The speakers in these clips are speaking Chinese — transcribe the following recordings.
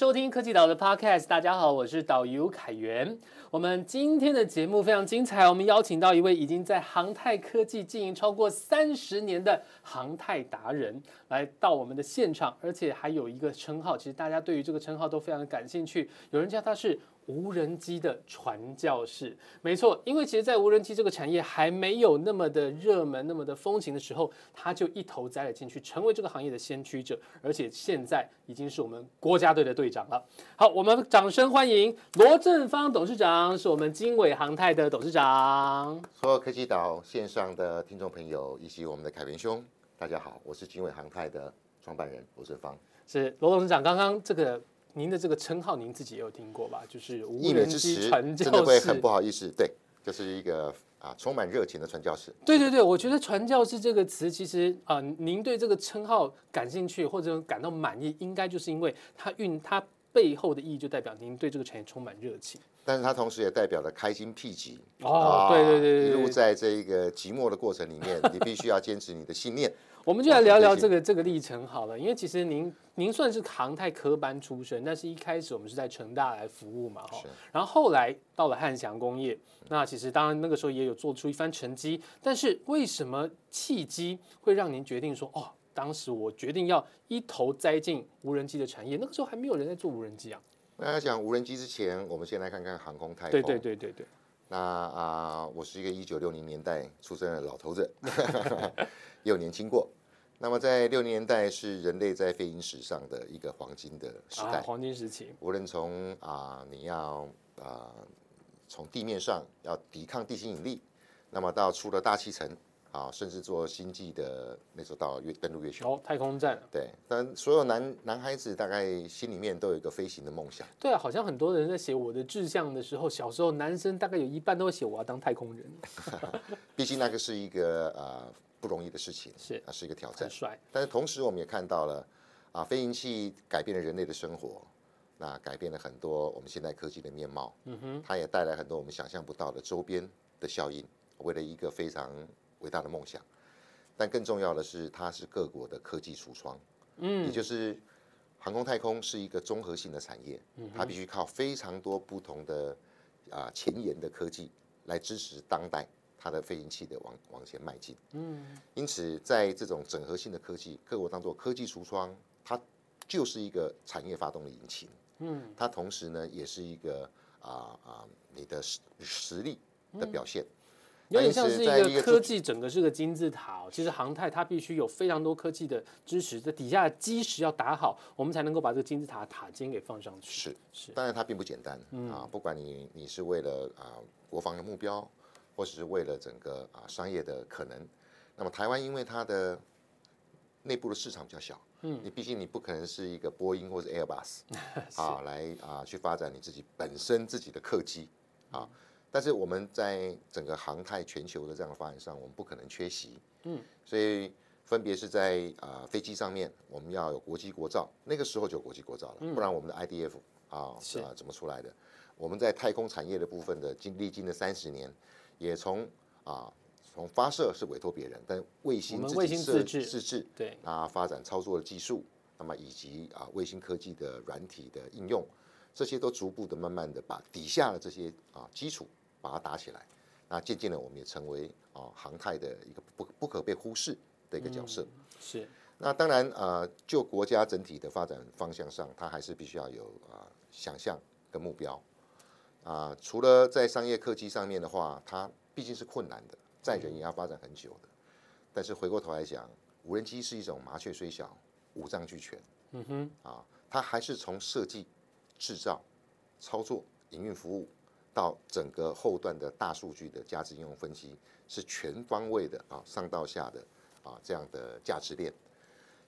收听科技岛的 Podcast。大家好，我是导游凯源。我们今天的节目非常精彩，我们邀请到一位已经在航太科技经营超过三十年的航太达人来到我们的现场，而且还有一个称号，其实大家对于这个称号都非常的感兴趣。有人叫他是无人机的传教士，没错，因为其实，在无人机这个产业还没有那么的热门、那么的风行的时候，他就一头栽了进去，成为这个行业的先驱者，而且现在已经是我们国家队的队长了。好，我们掌声欢迎罗振芳董事长，是我们经纬航太的董事长。所有科技岛线上的听众朋友以及我们的凯文兄，大家好，我是经纬航太的创办人罗振芳。是罗董事长，刚刚这个您的这个称号，您自己也有听过吧？就是无人机传真的会很。不好意思，对，就是一个啊充满热情的传教士。对对对，我觉得传教士这个词，其实啊、呃您对这个称号感兴趣或者感到满意，应该就是因为它蕴它背后的意义，就代表您对这个产业充满热情。但是它同时也代表了开心辟疾哦对对对对一路在这一个寂寞的过程里面，你必须要坚持你的信念。我们就来聊聊这个这个历程好了，因为其实您您算是航太科班出身，但是一开始我们是在成大来服务嘛，哈，然后后来到了汉翔工业，那其实当然那个时候也有做出一番成绩，但是为什么契机会让您决定说，哦，当时我决定要一头栽进无人机的产业，那个时候还没有人在做无人机啊，那讲无人机之前，我们先来看看航空太空。对对对对对，那啊、我是一个一九六零年代出生的老头子，也有年轻过。那么在六零年代是人类在飞行史上的一个黄金的时代，啊，黄金时期，无论从啊、你要啊、从地面上要抵抗地心引力，那么到出了大气层啊，甚至做星际的那时候到月登陆月球。哦，太空站，对，但所有男男孩子大概心里面都有一个飞行的梦想。对啊，好像很多人在写我的志向的时候，小时候男生大概有一半都会写我要当太空人，毕竟那个是一个呃不容易的事情，是啊是一个挑战。帅，但是同时，我们也看到了啊，飞行器改变了人类的生活，那改变了很多我们现代科技的面貌。嗯哼，它也带来很多我们想象不到的周边的效应，为了一个非常伟大的梦想。但更重要的是，它是各国的科技橱窗。嗯，也就是航空太空是一个综合性的产业，它必须靠非常多不同的啊前沿的科技来支持当代它的飞行器的往往前迈进。嗯因此，在这种整合性的科技，各国当做科技橱窗，它就是一个产业发动的引擎。嗯，它同时呢，也是一个啊啊、你的实实力的表现。有点像是一个一个科技整个是个金字塔、哦。其实航太它必须有非常多科技的支持，这底下的基石要打好，我们才能够把这个金字塔塔尖给放上去。是是当然它并不简单、啊，不管你你是为了啊国防的目标，或者是为了整个啊商业的可能，那么台湾因为它的内部的市场比较小，嗯，你毕竟你不可能是一个波音或者 Airbus 啊来啊去发展你自己本身自己的客机。啊，但是我们在整个航太全球的这样的发展上，我们不可能缺席，嗯，所以。分别是在啊、飞机上面，我们要有国际国造，那个时候就有国际国造了，不然我们的 IDF 啊是。啊怎么出来的？我们在太空产业的部分的经历经了三十年，也从啊从发射是委托别人，但卫星自己自制自制对，啊发展操作的技术，那么以及啊卫星科技的软体的应用，这些都逐步的慢慢的把底下的这些啊基础把它打起来。那渐渐的，我们也成为啊航太的一个不不可被忽视的一个角色。是那当然，呃，就国家整体的发展方向上，它还是必须要有啊、想象跟目标。啊、除了在商业客机上面的话，它毕竟是困难的，载人也要发展很久的。但是回过头来讲，无人机是一种麻雀虽小，五脏俱全。嗯哼，啊，它还是从设计、制造、操作、营运服务到整个后段的大数据的价值应用分析，是全方位的啊，上到下的啊这样的价值链。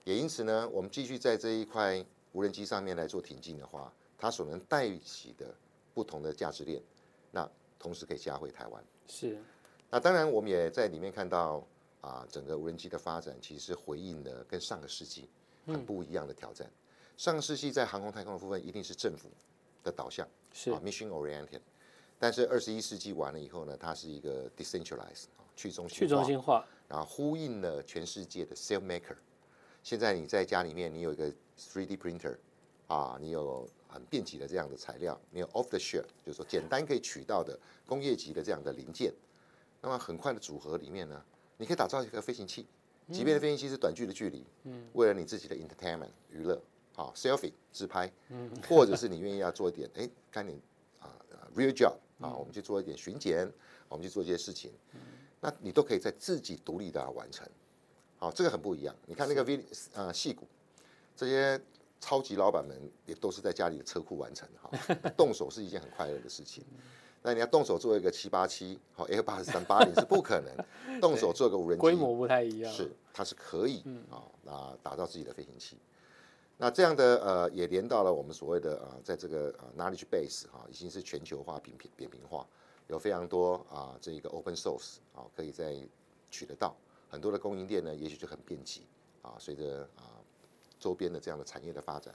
也因此呢，我们继续在这一块无人机上面来做挺进的话，它所能带起的不同的价值链，那同时可以加回台湾。是，那当然，我们也在里面看到啊，整个无人机的发展其实回应了跟上个世纪很不一样的挑战。上个世纪在航空太空的部分一定是政府的导向，是啊，mission oriented。但是二十一世纪完了以后呢，它是一个 decentralized 啊去中心去中心化，然后呼应了全世界的 self maker。现在你在家里面，你有一个 3D printer，啊，你有很便捷的这样的材料，你有 off the shelf，就是说简单可以取到的工业级的这样的零件，那么很快的组合里面呢，你可以打造一个飞行器，即便飞行器是短距的距离，嗯，为了你自己的 entertainment 娱乐，好 selfie 自拍，嗯，或者是你愿意要做一点，哎，干点啊 real job 啊，我们去做一点巡检，我们去做一些事情，那你都可以在自己独立的完成，好，这个很不一样。你看那个 V 啊戏骨这些。超级老板们也都是在家里的车库完成哈，动手是一件很快乐的事情。那你要动手做一个七八七，好 Air 八三八零是不可能，动手做个无人机规模不太一样，是它是可以啊，那打造自己的飞行器。那这样的呃，也连到了我们所谓的啊，在这个呃 knowledge base 哈，已经是全球化、扁平扁平化，有非常多啊，这一个 open source 啊，可以在取得到很多的供应链呢，也许就很便捷啊，随着啊。周边的这样的产业的发展，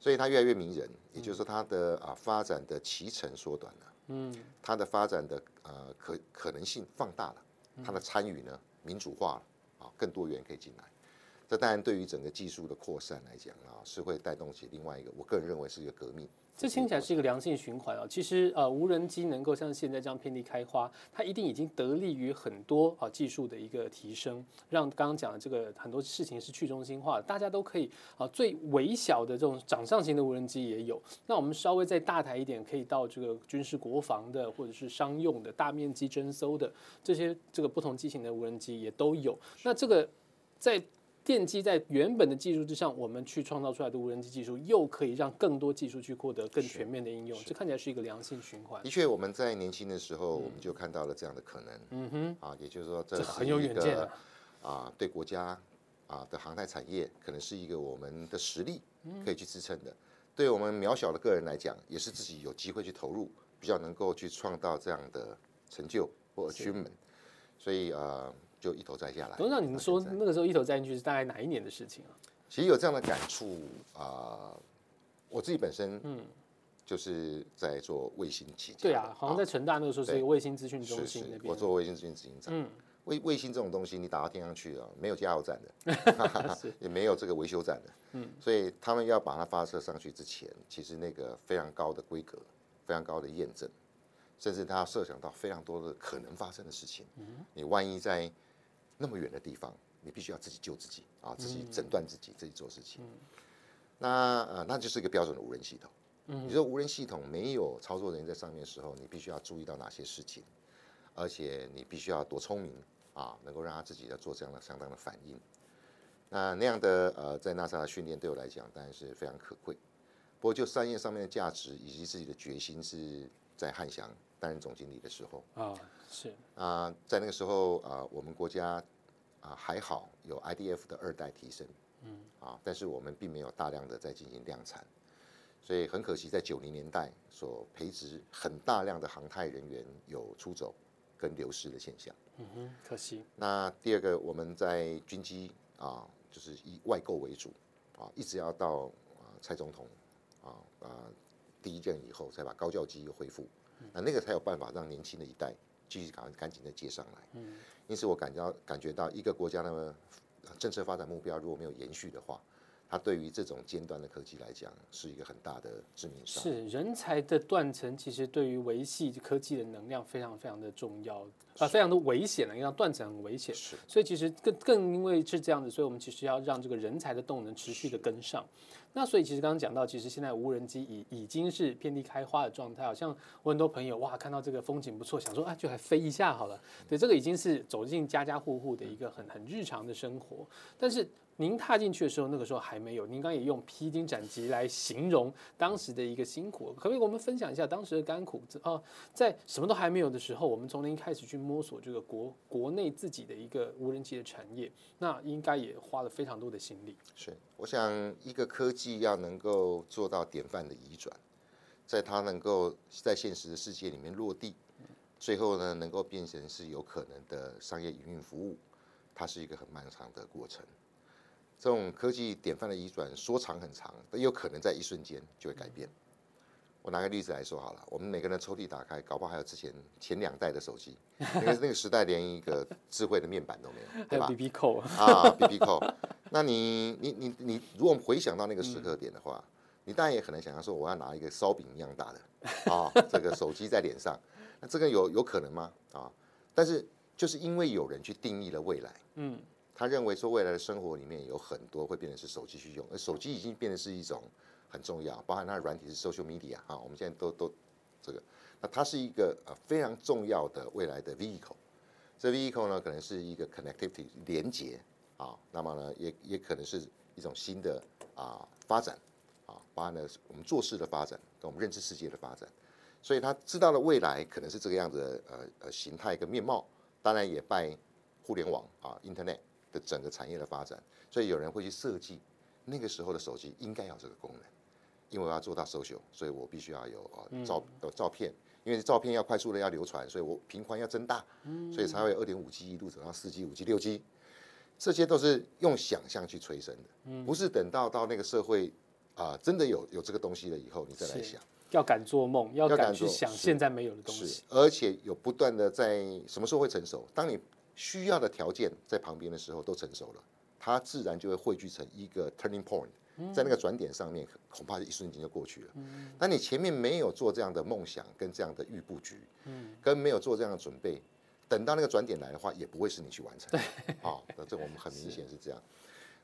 所以它越来越迷人，也就是说它的啊发展的脐程缩短了，嗯，它的发展的呃可可能性放大了，它的参与呢民主化了，啊更多元可以进来。这当然对于整个技术的扩散来讲啊，是会带动起另外一个，我个人认为是一个革命。这听起来是一个良性循环啊。其实呃，无人机能够像现在这样遍地开花，它一定已经得利于很多啊技术的一个提升，让刚刚讲的这个很多事情是去中心化的，大家都可以啊最微小的这种掌上型的无人机也有。那我们稍微再大台一点，可以到这个军事国防的或者是商用的大面积征收的这些这个不同机型的无人机也都有。那这个在奠基在原本的技术之上，我们去创造出来的无人机技术，又可以让更多技术去获得更全面的应用。这看起来是一个良性循环。的确，我们在年轻的时候，我们就看到了这样的可能。嗯哼，啊，也就是说，这很有远见啊，对国家啊的航太产业，可能是一个我们的实力可以去支撑的。对我们渺小的个人来讲，也是自己有机会去投入，比较能够去创造这样的成就或 achievement。所以啊。就一头栽下来。董事长，你们说那个时候一头栽进去是大概哪一年的事情啊？其实有这样的感触啊，我自己本身嗯，就是在做卫星。对啊，好像在成大那个时候是一个卫星资讯中心那边。我做卫星资讯执行长。嗯，卫卫星这种东西，你打到天上去啊，没有加油站的 也没有这个维修站的。嗯，所以他们要把它发射上去之前，其实那个非常高的规格，非常高的验证，甚至他要设想到非常多的可能发生的事情。嗯，你万一在那么远的地方，你必须要自己救自己啊，自己诊断自己，自己做事情。那呃，那就是一个标准的无人系统。你说无人系统没有操作人员在上面的时候，你必须要注意到哪些事情，而且你必须要多聪明啊，能够让他自己要做这样的相当的反应。那那样的呃，在 NASA 的训练对我来讲当然是非常可贵。不过就商业上面的价值以及自己的决心，是在汉翔担任总经理的时候啊。是啊，在那个时候啊，我们国家啊还好有 IDF 的二代提升，嗯啊，但是我们并没有大量的在进行量产，所以很可惜，在九零年代所培植很大量的航太人员有出走跟流失的现象，嗯哼，可惜。那第二个，我们在军机啊，就是以外购为主啊，一直要到啊蔡总统啊啊第一任以后，才把高教机又恢复，那那个才有办法让年轻的一代。继续赶赶紧的接上来，嗯，因此我感到感觉到一个国家的政策发展目标如果没有延续的话，它对于这种尖端的科技来讲是一个很大的致命伤。是人才的断层，其实对于维系科技的能量非常非常的重要啊，非常的危险了，因为断层很危险。是，所以其实更更因为是这样子，所以我们其实要让这个人才的动能持续的跟上。那所以其实刚刚讲到，其实现在无人机已已经是遍地开花的状态，好像我很多朋友哇看到这个风景不错，想说啊就还飞一下好了。对，这个已经是走进家家户户的一个很很日常的生活，但是。您踏进去的时候，那个时候还没有。您刚也用披荆斩棘来形容当时的一个辛苦，可不可以我们分享一下当时的甘苦？哦，在什么都还没有的时候，我们从零开始去摸索这个国国内自己的一个无人机的产业，那应该也花了非常多的心力。是，我想一个科技要能够做到典范的移转，在它能够在现实的世界里面落地，最后呢能够变成是有可能的商业营运服务，它是一个很漫长的过程。这种科技典范的移转，说长很长，但有可能在一瞬间就会改变。我拿个例子来说好了，我们每个人抽屉打开，搞不好还有之前前两代的手机，那个那个时代连一个智慧的面板都没有，对吧？B B 扣啊，B B 扣。那你你你你，如果回想到那个时刻点的话，你当然也可能想象说，我要拿一个烧饼一样大的 啊，这个手机在脸上，那这个有有可能吗？啊，但是就是因为有人去定义了未来，嗯，他认为说未来的生活里面有很多会变成是手机去用，而手机已经变成是一种很重要，包含它的软体是 social media 啊，我们现在都都这个，那它是一个呃非常重要的未来的 vehicle，这 vehicle 呢可能是一个 connectivity 连接啊，那么呢也也可能是一种新的啊发展啊。包含了我们做事的发展跟我们认知世界的发展，所以他知道了未来可能是这个样子的呃呃形态跟面貌，当然也拜互联网啊 Internet 的整个产业的发展，所以有人会去设计那个时候的手机应该要这个功能，因为我要做到 social，所以我必须要有啊照有照片，因为照片要快速的要流传，所以我频宽要增大，所以才会有二点五 G 一路走到四 G、五 G、六 G，这些都是用想象去催生的，不是等到到那个社会。啊，真的有有这个东西了以后，你再来想，要敢做梦，要敢去想现在没有的东西，而且有不断的在什么时候会成熟？当你需要的条件在旁边的时候都成熟了，它自然就会汇聚成一个 turning point，在那个转点上面，恐怕是一瞬间就过去了。那你前面没有做这样的梦想跟这样的预布局，跟没有做这样的准备，等到那个转点来的话，也不会是你去完成。对，好，那这我们很明显是这样。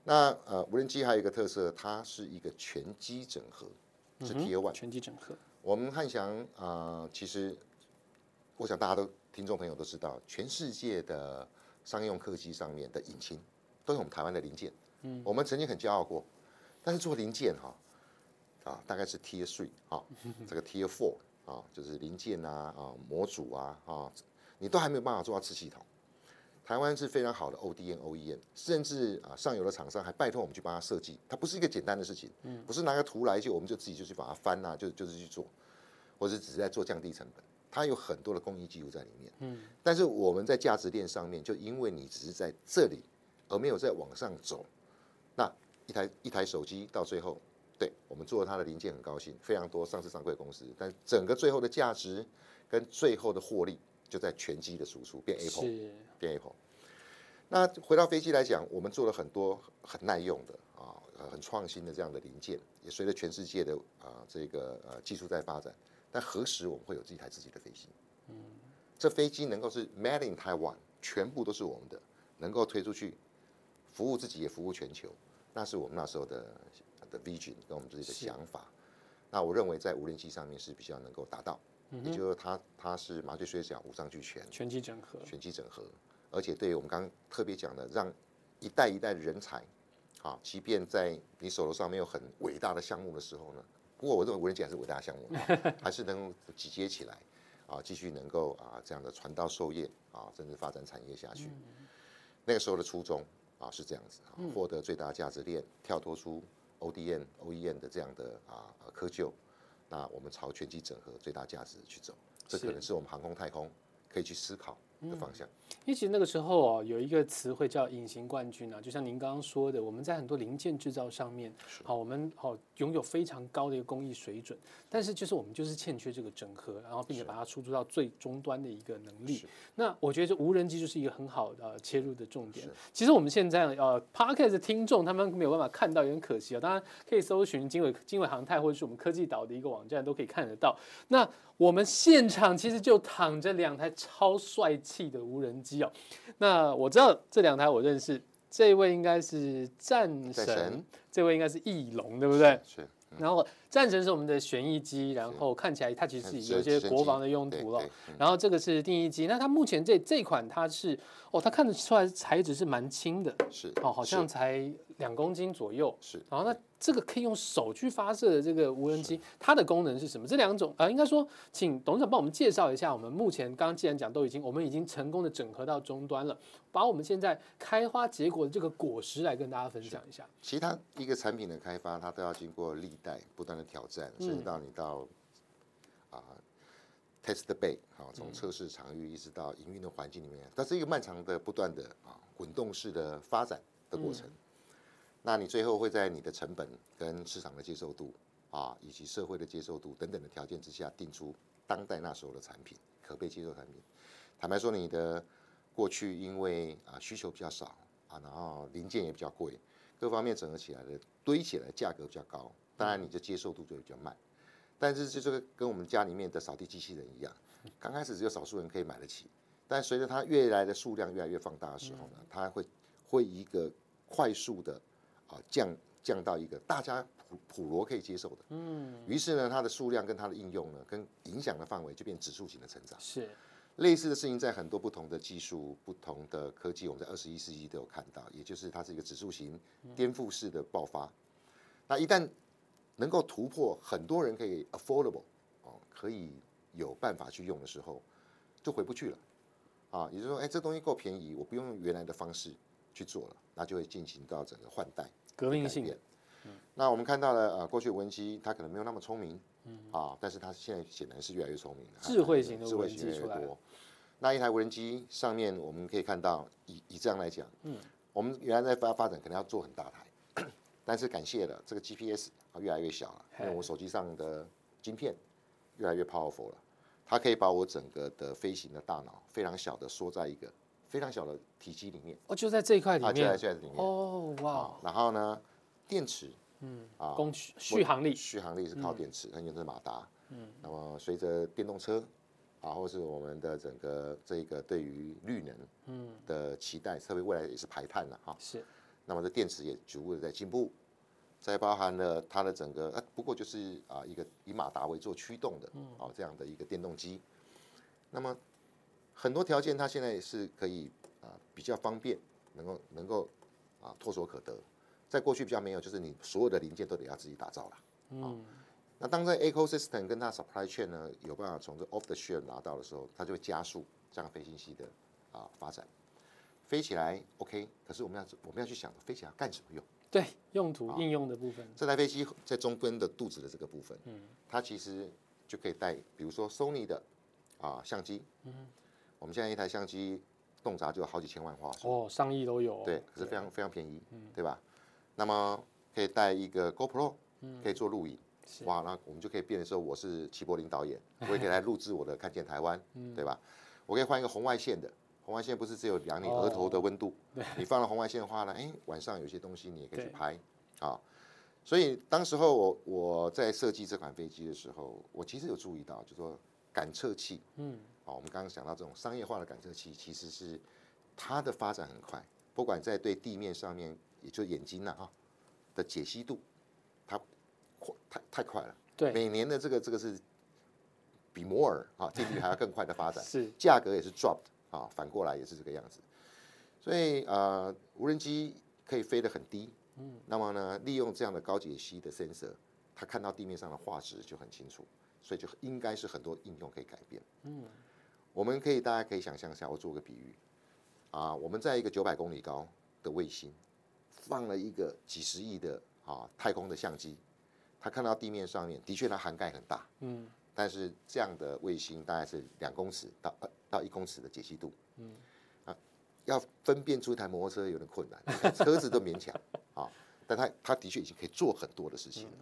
那呃，无人机还有一个特色，它是一个全机整合，是 T One 全机整合。我们汉翔啊，其实我想大家都听众朋友都知道，全世界的商用客机上面的引擎都是我们台湾的零件。嗯，我们曾经很骄傲过，但是做零件哈啊，大概是 Tier Three 啊，这个 Tier Four 啊，就是零件啊啊模组啊啊，你都还没有办法做到次系统。台湾是非常好的 ODN OEM，甚至啊上游的厂商还拜托我们去帮他设计，它不是一个简单的事情，嗯不是拿个图来就我们就自己就去把它翻啊，就就是去做，或者只是在做降低成本，它有很多的工艺技术在里面。嗯，但是我们在价值链上面，就因为你只是在这里，而没有再往上走，那一台一台手机到最后，对我们做它的零件很高兴，非常多上市上柜公司，但整个最后的价值跟最后的获利。就在全机的输出变 Apple，变 Apple。那回到飞机来讲，我们做了很多很耐用的啊，很创新的这样的零件，也随着全世界的啊这个呃技术在发展。但何时我们会有这一台自己的飞机？嗯，这飞机能够是 Made in Taiwan，全部都是我们的，能够推出去，服务自己也服务全球，那是我们那时候的的 vision 跟我们自己的想法。那我认为在无人机上面是比较能够达到。也就是它，它是麻醉虽小，五脏俱全，全机整合，全机整合，而且对于我们刚刚特别讲的，让一代一代的人才，啊，即便在你手头上没有很伟大的项目的时候呢，不过我认为无人机还是伟大的项目，还是能集结起来，啊，继续能够啊这样的传道授业，啊，甚至发展产业下去。那个时候的初衷啊是这样子，获得最大价值链，跳脱出 ODM、OEM 的这样的啊窠臼。那我们朝全机整合最大价值去走，这可能是我们航空太空可以去思考的方向。因为其实那个时候哦，有一个词汇叫“隐形冠军”啊，就像您刚刚说的，我们在很多零件制造上面，好，我们好拥有非常高的一个工艺水准，但是就是我们就是欠缺这个整合，然后并且把它输出到最终端的一个能力。那我觉得这无人机就是一个很好的切入的重点。其实我们现在呃，Parkes 的听众他们没有办法看到，有点可惜啊。当然可以搜寻经纬经纬航太或者是我们科技岛的一个网站都可以看得到。那我们现场其实就躺着两台超帅气的无人机哦。那我知道这两台我认识，这位应该是战神，这位应该是翼龙，对不对？是。然后战神是我们的旋翼机，然后看起来它其实有一些国防的用途了。然后这个是定翼机，那它目前这这款它是哦，它看得出来材质是蛮轻的，是哦，好像才两公斤左右。是。然后那。这个可以用手去发射的这个无人机，它的功能是什么？这两种啊，应该说，请董事长帮我们介绍一下。我们目前刚刚既然讲都已经，我们已经成功的整合到终端了，把我们现在开花结果的这个果实来跟大家分享一下。其他一个产品的开发，它都要经过历代不断的挑战，甚至到你到啊 test bay 好，从测试场域一直到营运的环境里面，它是一个漫长的不断的啊滚动式的发展的过程。那你最后会在你的成本跟市场的接受度啊，以及社会的接受度等等的条件之下，定出当代那时候的产品，可被接受产品。坦白说，你的过去因为啊需求比较少啊，然后零件也比较贵，各方面整合起来的堆起来价格比较高当然你的接受度就比较慢。但是就这个跟我们家里面的扫地机器人一样，刚开始只有少数人可以买得起，但随着它越来的数量越来越放大的时候呢，它会会一个快速的啊降降到一个大家普普罗可以接受的。嗯。于是呢，它的数量跟它的应用呢，跟影响的范围就变指数型的成长。是。类似的事情在很多不同的技术、不同的科技，我们在二十一世纪都有看到，也就是它是一个指数型颠覆式的爆发。那一旦能够突破，很多人可以 affordable 哦，可以有办法去用的时候，就回不去了啊。也就是说，哎，这东西够便宜，我不用用原来的方式去做了，那就会进行到整个换代、革命性。那我们看到了，呃，过去无人机它可能没有那么聪明，嗯啊，但是它现在显然是越来越聪明的，智慧型的智慧型越来越多。那一台无人机上面，我们可以看到，以以这样来讲，嗯，我们原来在发发展，可能要做很大台，但是感谢了这个 GPS 啊，越来越小了，因为我手机上的晶片越来越 powerful 了，它可以把我整个的飞行的大脑非常小的缩在一个非常小的体积里面，哦，就在这一块里面，就在这里面，哦，哇，然后呢，电池，嗯，啊，供续航力，续航力是靠电池，它用的是马达，嗯，那么随着电动车。啊，或是我们的整个这个对于绿能嗯的期待，特别未来也是排碳了哈。是。那么这电池也逐步的在进步，再包含了它的整个，呃，不过就是啊一个以马达为做驱动的，哦这样的一个电动机。那么很多条件它现在是可以啊比较方便，能够能够啊唾手可得。在过去比较没有，就是你所有的零件都得要自己打造了。嗯。那当在 ecosystem 跟它 supply chain 呢有办法从这 off the shelf 拿到的时候，它就会加速这样飞行器的啊发展，飞起来 OK，可是我们要我们要去想飞起来干什么用？对，用途应用的部分。这台飞机在中端的肚子的这个部分，嗯，它其实就可以带，比如说 Sony 的啊相机，嗯，我们现在一台相机动辄就有好几千万画素，哦，上亿都有，对，可是非常非常便宜，嗯，对吧？那么可以带一个 GoPro，嗯，可以做录影。哇，那我们就可以变的时候，我是齐柏林导演，我也可以来录制我的《看见台湾》，嗯。对吧？我可以换一个红外线的，红外线不是只有量你额头的温度，你放了红外线的话呢，哎，晚上有些东西你也可以去拍啊。所以当时候我我在设计这款飞机的时候，我其实有注意到，就说感测器，嗯，好，我们刚刚讲到这种商业化的感测器，其实是它的发展很快，不管在对地面上面，也就眼睛呐哈的解析度。太太快了，对，每年的这个这个是比摩尔啊定律还要更快的发展，是价格也是 dropped 啊，反过来也是这个样子，所以呃无人机可以飞得很低，嗯，那么呢利用这样的高解析的 sensor，它看到地面上的画质就很清楚，所以就应该是很多应用可以改变，嗯，我们可以大家可以想象一下，我做个比喻，啊我们在一个九百公里高的卫星放了一个几十亿的啊太空的相机。它看到地面上面的确它涵盖很大，嗯，但是这样的卫星大概是两公尺到到一公尺的解析度，嗯，啊，要分辨出一台摩托车有点困难，车子都勉强啊，但它它的确已经可以做很多的事情了。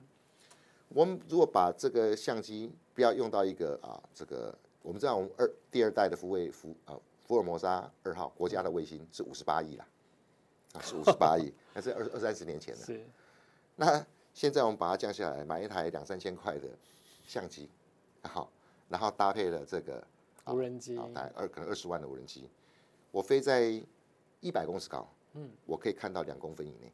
我们如果把这个相机不要用到一个啊，这个我们知道我们二第二代的福卫福啊福尔摩沙二号国家的卫星是五十八亿啦，啊是五十八亿，那是二二三十年前的，是那。现在我们把它降下来，买一台两三千块的相机，好，然后搭配了这个无人机，大概二可能二十万的无人机，我飞在一百公尺高，嗯，我可以看到两公分以内。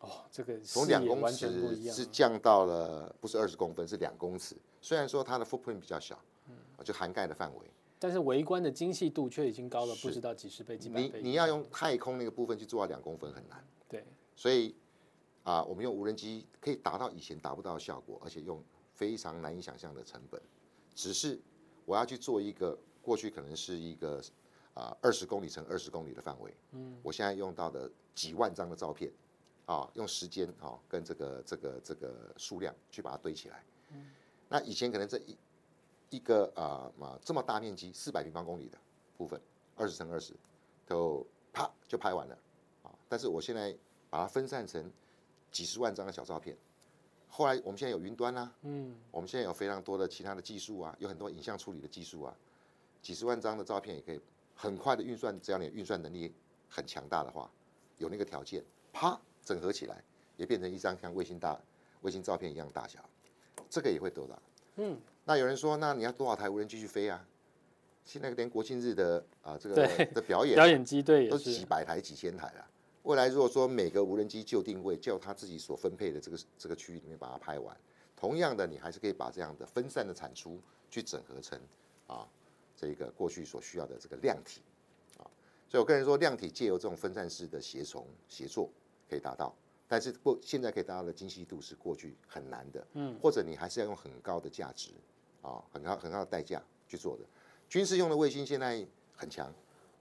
哦，这个从两公尺是降到了不是二十公分，是两公尺。虽然说它的 footprint 比较小，嗯，就涵盖的范围，但是微观的精细度却已经高了不知道几十倍、几百倍。你你要用太空那个部分去做到两公分很难。对，所以。啊，我们用无人机可以达到以前达不到的效果，而且用非常难以想象的成本。只是我要去做一个过去可能是一个啊二十公里乘二十公里的范围，嗯，我现在用到的几万张的照片，啊，用时间啊跟这个这个这个数量去把它堆起来。嗯，那以前可能这一一个啊嘛这么大面积四百平方公里的部分，二十乘二十，都啪就拍完了啊。但是我现在把它分散成几十万张的小照片，后来我们现在有云端啦，嗯，我们现在有非常多的其他的技术啊，有很多影像处理的技术啊，几十万张的照片也可以很快的运算，只要你运算能力很强大的话，有那个条件，啪整合起来，也变成一张像卫星大卫星照片一样大小，这个也会得到。嗯，那有人说，那你要多少台无人机去飞啊？现在连国庆日的啊这个的表演表演机队也都几，百台、几千台了。未来如果说每个无人机就定位，就他自己所分配的这个这个区域里面把它拍完，同样的，你还是可以把这样的分散的产出去整合成啊这个过去所需要的这个量体啊。所以我个人说，量体借由这种分散式的协从协作可以达到，但是过现在可以达到的精细度是过去很难的，嗯，或者你还是要用很高的价值啊，很高很高的代价去做的。军事用的卫星现在很强，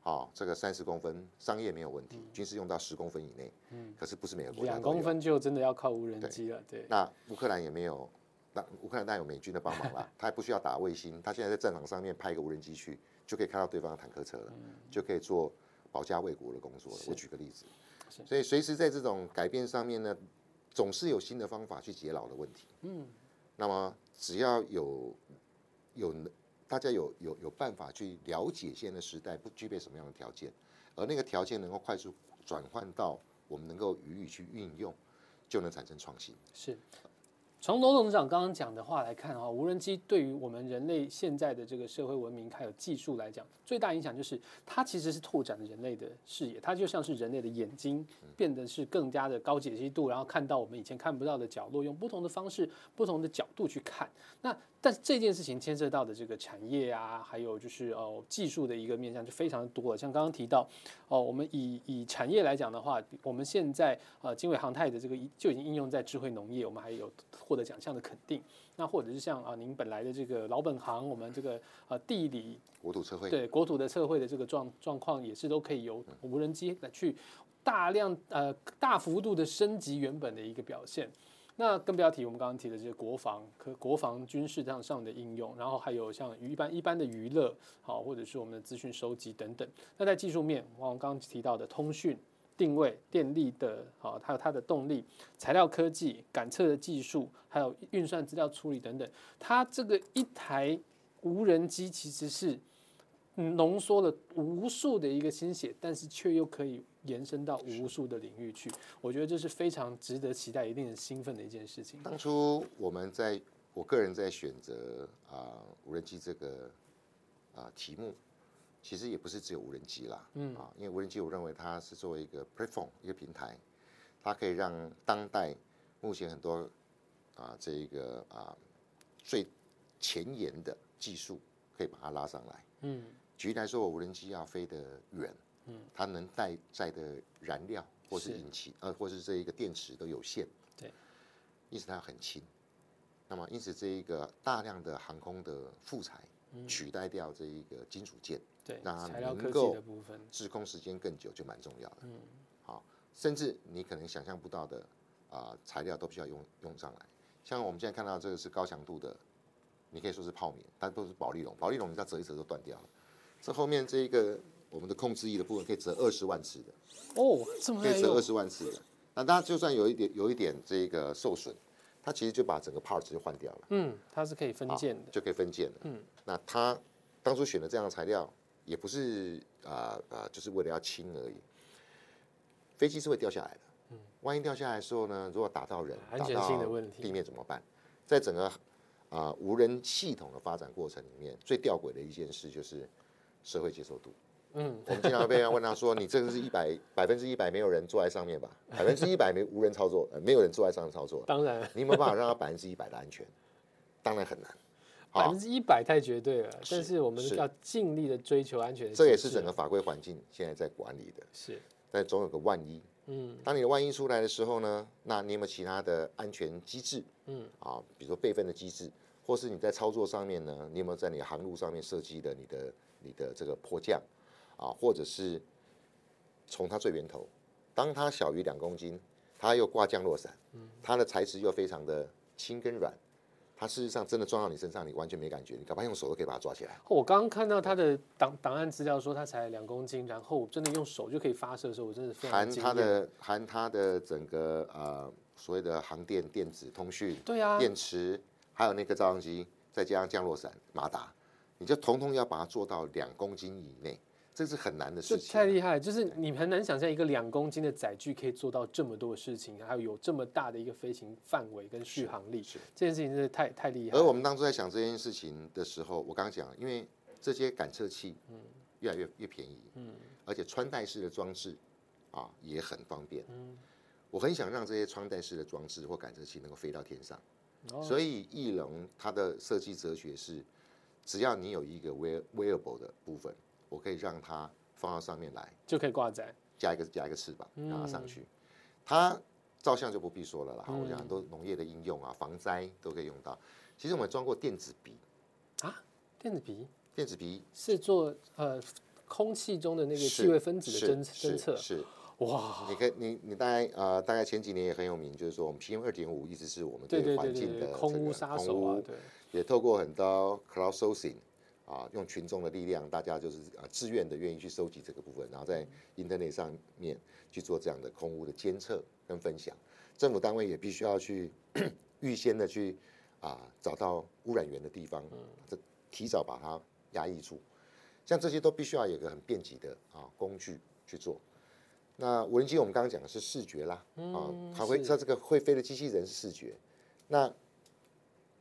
啊，这个三十公分商业没有问题，军事用到十公分以内，嗯，可是不是每个国家。两公分就真的要靠无人机了，对，那乌克兰也没有，那乌克兰当然有美军的帮忙啦，他也不需要打卫星，他现在在战场上面派一个无人机去，就可以看到对方的坦克车了，就可以做保家卫国的工作了。我举个例子，所以随时在这种改变上面呢，总是有新的方法去解老的问题。嗯，那么只要有有大家有有有办法去了解现在的时代不具备什么样的条件，而那个条件能够快速转换到我们能够予以去运用，就能产生创新。是。从罗董事长刚刚讲的话来看哈，无人机对于我们人类现在的这个社会文明还有技术来讲，最大影响就是它其实是拓展了人类的视野，它就像是人类的眼睛，变得是更加的高解析度，然后看到我们以前看不到的角落，用不同的方式、不同的角度去看。那但是这件事情牵涉到的这个产业啊，还有就是哦技术的一个面向就非常的多了。像刚刚提到哦，我们以以产业来讲的话，我们现在呃经纬航太的这个就已经应用在智慧农业，我们还有获得奖项的肯定。那或者是像啊您本来的这个老本行，我们这个呃地理国土测绘，对国土的测绘的这个状状况，也是都可以由无人机来去大量呃大幅度的升级原本的一个表现。那更不要提我们刚刚提的这些国防、可国防军事上上的应用，然后还有像一般一般的娱乐，好，或者是我们的资讯收集等等。那在技术面，我们刚刚提到的通讯、定位、电力的，好，还有它的动力、材料科技、感测的技术，还有运算资料处理等等，它这个一台无人机其实是浓缩了无数的一个心血，但是却又可以延伸到无数的领域去。我觉得这是非常值得期待、一定很兴奋的一件事情。当初我们在我个人在选择啊、无人机这个啊、题目，其实也不是只有无人机啦，嗯啊，因为无人机我认为它是作为一个 platform 一个平台，它可以让当代目前很多啊、这一个啊、最前沿的技术可以把它拉上来。嗯，举例来说，我无人机要飞得远，嗯，它能带载的燃料或是是引擎，呃，或是这一个电池都有限，对，因此它很轻。那么，因此这一个大量的航空的副材取代掉这一个金属件，对，让它能够的部分，滞空时间更久就蛮重要的。嗯，好，甚至你可能想象不到的啊、材料都必须要用用上来。像我们现在看到这个是高强度的，你可以说是泡棉，但都是保利龙，保利龙你知道折一折都断掉了。这后面这一个我们的控制翼的部分可以折二十万次的，哦，这么可以折二，十万次的。那它就算有一点有一点这个受损，它其实就把整个 parts 就换掉了。嗯，它是可以分件的，就可以分件的。嗯，那它当初选的这样的材料，也不是啊啊、就是为了要轻而已。飞机是会掉下来的，嗯，万一掉下来的时候呢，如果打到人，安全性的问题地面怎么办？在整个啊、无人系统的发展过程里面，最吊诡的一件事就是社会接受度。嗯，我们经常被人问他说：“你这个是一百百分之一百没有人坐在上面吧？百分之一百没无人操作，呃，没有人坐在上面操作，当然你有没有办法让它百分之一百的安全？当然很难。百分之一百太绝对了，但是我们是要尽力的追求安全这也是整个法规环境现在在管理的，是，但总有个万一。嗯，当你的万一出来的时候呢，那你有没有其他的安全机制？嗯，啊，比如说备份的机制，或是你在操作上面呢，你有没有在你的航路上面设计的你的你的这个迫降啊，或者是从它最源头，当它小于两公斤，它又挂降落伞，它的材质又非常的轻跟软，它事实上真的撞到你身上，你完全没感觉，你搞不好用手都可以把它抓起来。我刚刚看到它的档档案资料说它才两公斤，然后真的用手就可以发射的时候，我真的非常含。它的含它的整个呃所谓的航电、电子、通讯、对啊，电池，还有那个照相机，再加上降落伞、马达，你就统统要把它做到两公斤以内，这是很难的事情。太厉害，就是你很难想象一个两公斤的载具可以做到这么多的事情，还有有这么大的一个飞行范围跟续航力，是。这件事情真的太太厉害。而我们当初在想这件事情的时候，我刚刚讲，因为这些感测器，越来越越便宜，嗯，而且穿戴式的装置啊也很方便，嗯，我很想让这些穿戴式的装置或感测器能够飞到天上，哦。所以翼龙它的设计哲学是，只要你有一个 wear wearable 的部分，我可以让它放到上面来，就可以挂载。加一个加一个翅膀，让它上去。它照相就不必说了啦，我讲很多农业的应用啊，防灾都可以用到。其实我们装过电子鼻，啊，电子鼻电子鼻是做呃空气中的那个是气味分子的是侦是侦测，是，哇，你可以你你大概呃大概前几年也很有名，就是说我们 PM 二点五一直是我们对环境的空污这个空杀手啊，污对，也透过很多 crowd sourcing 啊，用群众的力量，大家就是啊自愿的愿意去收集这个部分，然后在 internet 上面去做这样的空屋的监测跟分享。政府单位也必须要去 预先的去啊找到污染源的地方，这提早把它压抑住。像这些都必须要有一个很便捷的啊工具去做。那无人机我们刚刚讲的是视觉啦，啊，它会它这个会飞的机器人是视觉。那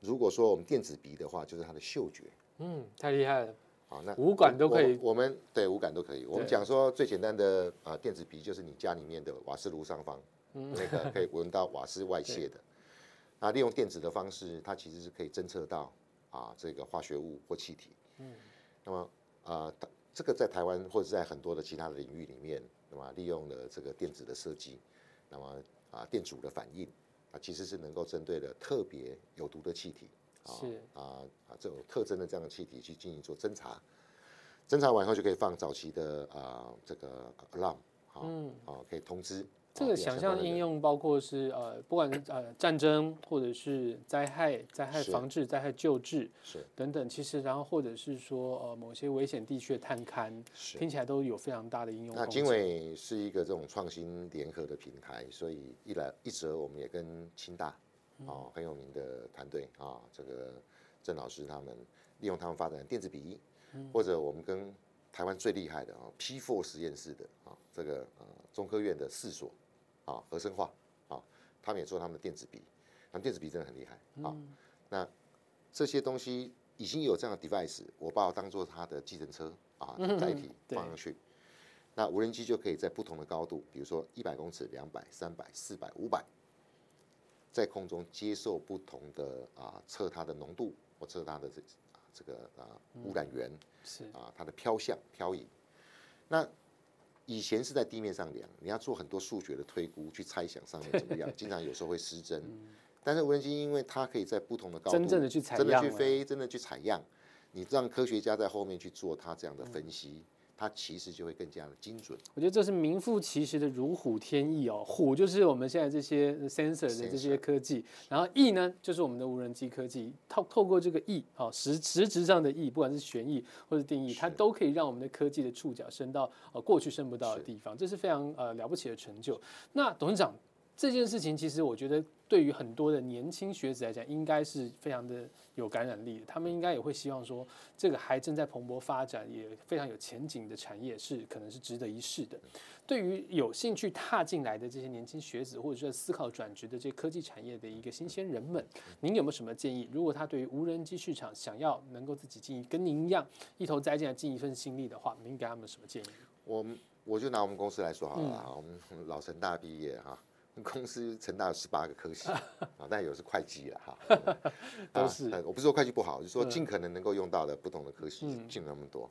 如果说我们电子鼻的话，就是它的嗅觉。嗯，太厉害了，好，那五感都可以我我们对五感都可以。我们对讲说最简单的啊、电子鼻，就是你家里面的瓦斯炉上方，嗯那个可以闻到瓦斯外泄的。啊，利用电子的方式，它其实是可以侦测到啊这个化学物或气体。嗯，那么啊，它这个在台湾或者在很多的其他的领域里面，那么利用了这个电子的设计，那么啊电阻的反应啊，其实是能够针对了特别有毒的气体。啊是啊啊这种特征的这样的气体去进行做侦查，侦查完以后就可以放早期的啊这个 alarm 好、嗯啊可以通知。这个想象应用包括是呃，不管是呃战争或者是灾害、灾害防治、灾害救治是等等，其实然后或者是说呃某些危险地区的探勘，是。听起来都有非常大的应用那。经纬是一个这种创新联合的平台，所以一来一则我们也跟清大哦很有名的团队啊，这个郑老师他们利用他们发展电子笔，或者我们跟台湾最厉害的啊 P4 实验室的啊这个呃中科院的四所啊合生化啊，他们也做他们的电子笔，他们电子笔真的很厉害啊。那这些东西已经有这样的 device，我把我当做它的计程车啊载体放上去。那无人机就可以在不同的高度，比如说一百公尺、两百、三百、四百、五百，在空中接受不同的啊测它的浓度或测它的这啊这个啊污染源是啊它的飘向漂移。那以前是在地面上量，你要做很多数学的推估去猜想上面怎么样，经常有时候会失真。但是无人机因为它可以在不同的高度真正的去采真的去飞，真的去采样，你让科学家在后面去做它这样的分析，它其实就会更加的精准。我觉得这是名副其实的如虎添翼哦。虎就是我们现在这些 sensor 的这些科技，然后翼呢就是我们的无人机科技。透透过这个翼，哦，实实质上的翼，不管是旋翼或者定翼，它都可以让我们的科技的触角伸到呃过去伸不到的地方，这是非常呃了不起的成就。那董事长这件事情，其实我觉得对于很多的年轻学子来讲，应该是非常的有感染力的。他们应该也会希望说，这个还正在蓬勃发展，也非常有前景的产业是可能是值得一试的。对于有兴趣踏进来的这些年轻学子，或者是思考转职的这些科技产业的一个新鲜人们，您有没有什么建议？如果他对于无人机市场想要能够自己进，跟您一样一头栽进来尽一份心力的话，您给他们什么建议？我们我就拿我们公司来说好了嗯啊，我们老成大毕业哈，公司成大有十八个科系 啊，但有是会计了哈，都是啊我不是说会计不好，就是说嗯尽可能能够用到的不同的科系嗯尽那么多。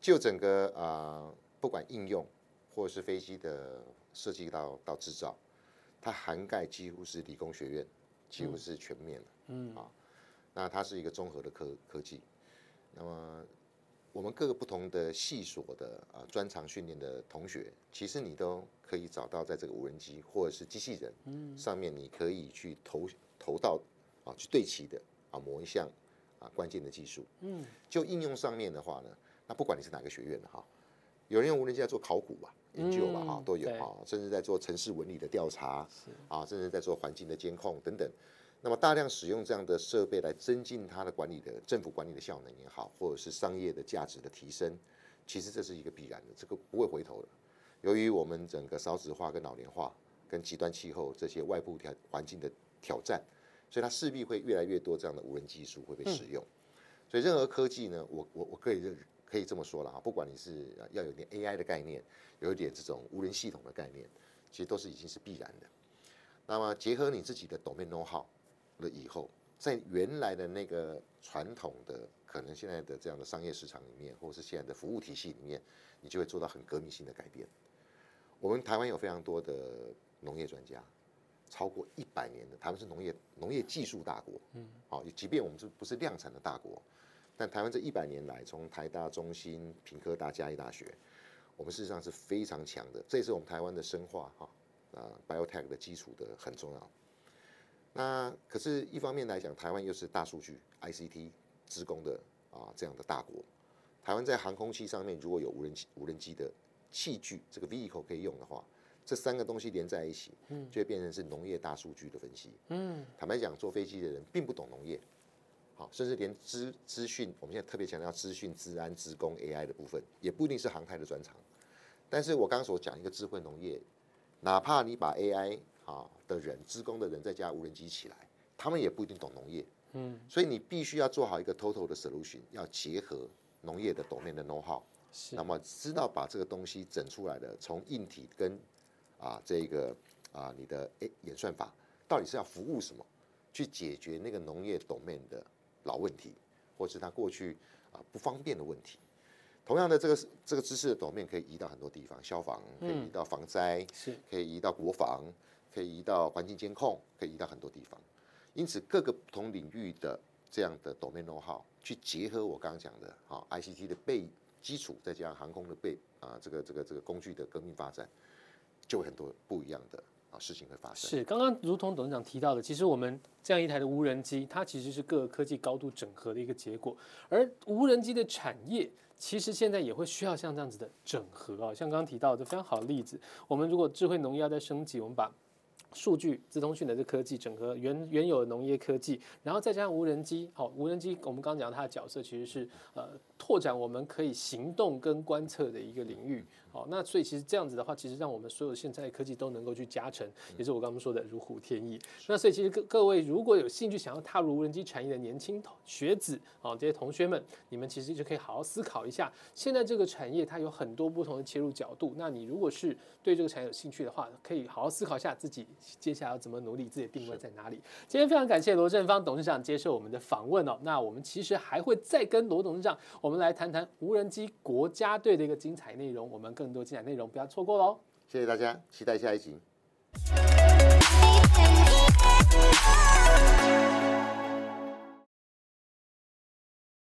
就整个啊，不管应用或者是飞机的设计到到制造，它涵盖几乎是理工学院，几乎是全面的。嗯啊，那它是一个综合的科科技。那么我们各个不同的系所的啊专长训练的同学，其实你都可以找到在这个无人机或者是机器人上面，你可以去投投到啊去对齐的啊某一项啊关键的技术。嗯，就应用上面的话呢，那不管你是哪个学院的哈，有人用无人机在做考古吧、研究吧哈嗯，都有对哈，甚至在做城市纹理的调查啊，甚至在做环境的监控等等。那么大量使用这样的设备来增进它的管理的政府管理的效能也好，或者是商业的价值的提升，其实这是一个必然的，这个不会回头的。由于我们整个少子化跟老龄化跟极端气候这些外部条环境的挑战，所以它势必会越来越多这样的无人技术会被使用。所以任何科技呢，我我我可以认可以这么说了哈，不管你是要有点 AI 的概念，有一点这种无人系统的概念，其实都是已经是必然的。那么结合你自己的 domain know how 了以后，在原来的那个传统的可能现在的这样的商业市场里面，或是现在的服务体系里面，你就会做到很革命性的改变。我们台湾有非常多的农业专家，超过一百年的，台湾是农业农业技术大国，嗯，好，即便我们是不是量产的大国，但台湾这一百年来，从台大、中心、平科大、嘉义大学，我们事实上是非常强的，这也是我们台湾的深化哈，啊，biotech 的基础的很重要。那可是，一方面来讲，台湾又是大数据、ICT、职工的啊这样的大国，台湾在航空器上面如果有无人机、无人机的。器具这个 vehicle 可以用的话，这三个东西连在一起，嗯，就会变成是农业大数据的分析。嗯，坦白讲，坐飞机的人并不懂农业，好，甚至连资资讯，我们现在特别强调资讯、治安、职工 AI 的部分，也不一定是航太的专长。但是我刚刚所讲一个智慧农业，哪怕你把 AI 啊的人、职工的人再加无人机起来，他们也不一定懂农业。嗯，所以你必须要做好一个 total 的 solution，要结合农业的 domain 的 know how。那么知道把这个东西整出来的，从硬体跟啊这个啊你的诶演算法，到底是要服务什么，去解决那个农业 domain 的老问题，或是他过去啊不方便的问题。同样的，这个这个知识的 domain 可以移到很多地方，消防可以移到防灾，是可以移到国防，可以移到环境监控，可以移到很多地方。因此，各个不同领域的这样的 domain know how 去结合我刚刚讲的啊 ICT 的背。基础再加上航空的背啊，这个这个这个工具的革命发展，就很多不一样的啊事情会发生。是刚刚如同董事长提到的，其实我们这样一台的无人机，它其实是各个科技高度整合的一个结果。而无人机的产业，其实现在也会需要像这样子的整合啊。像刚刚提到的非常好的例子，我们如果智慧农业要在升级，我们把数据、资通讯的这科技整合原原有的农业科技，然后再加上无人机，好，无人机我们刚刚讲它的角色其实是呃拓展我们可以行动跟观测的一个领域。好，那所以其实这样子的话，其实让我们所有现在的科技都能够去加成，也是我刚刚说的如虎添翼。那所以其实各各位如果有兴趣想要踏入无人机产业的年轻学子啊，这些同学们，你们其实就可以好好思考一下，现在这个产业它有很多不同的切入角度。那你如果是对这个产业有兴趣的话，可以好好思考一下自己接下来要怎么努力，自己的定位在哪里。今天非常感谢罗振芳董事长接受我们的访问哦。那我们其实还会再跟罗董事长，我们来谈谈无人机国家队的一个精彩内容我们更多精彩内容不要错过喽谢谢大家期待下一集。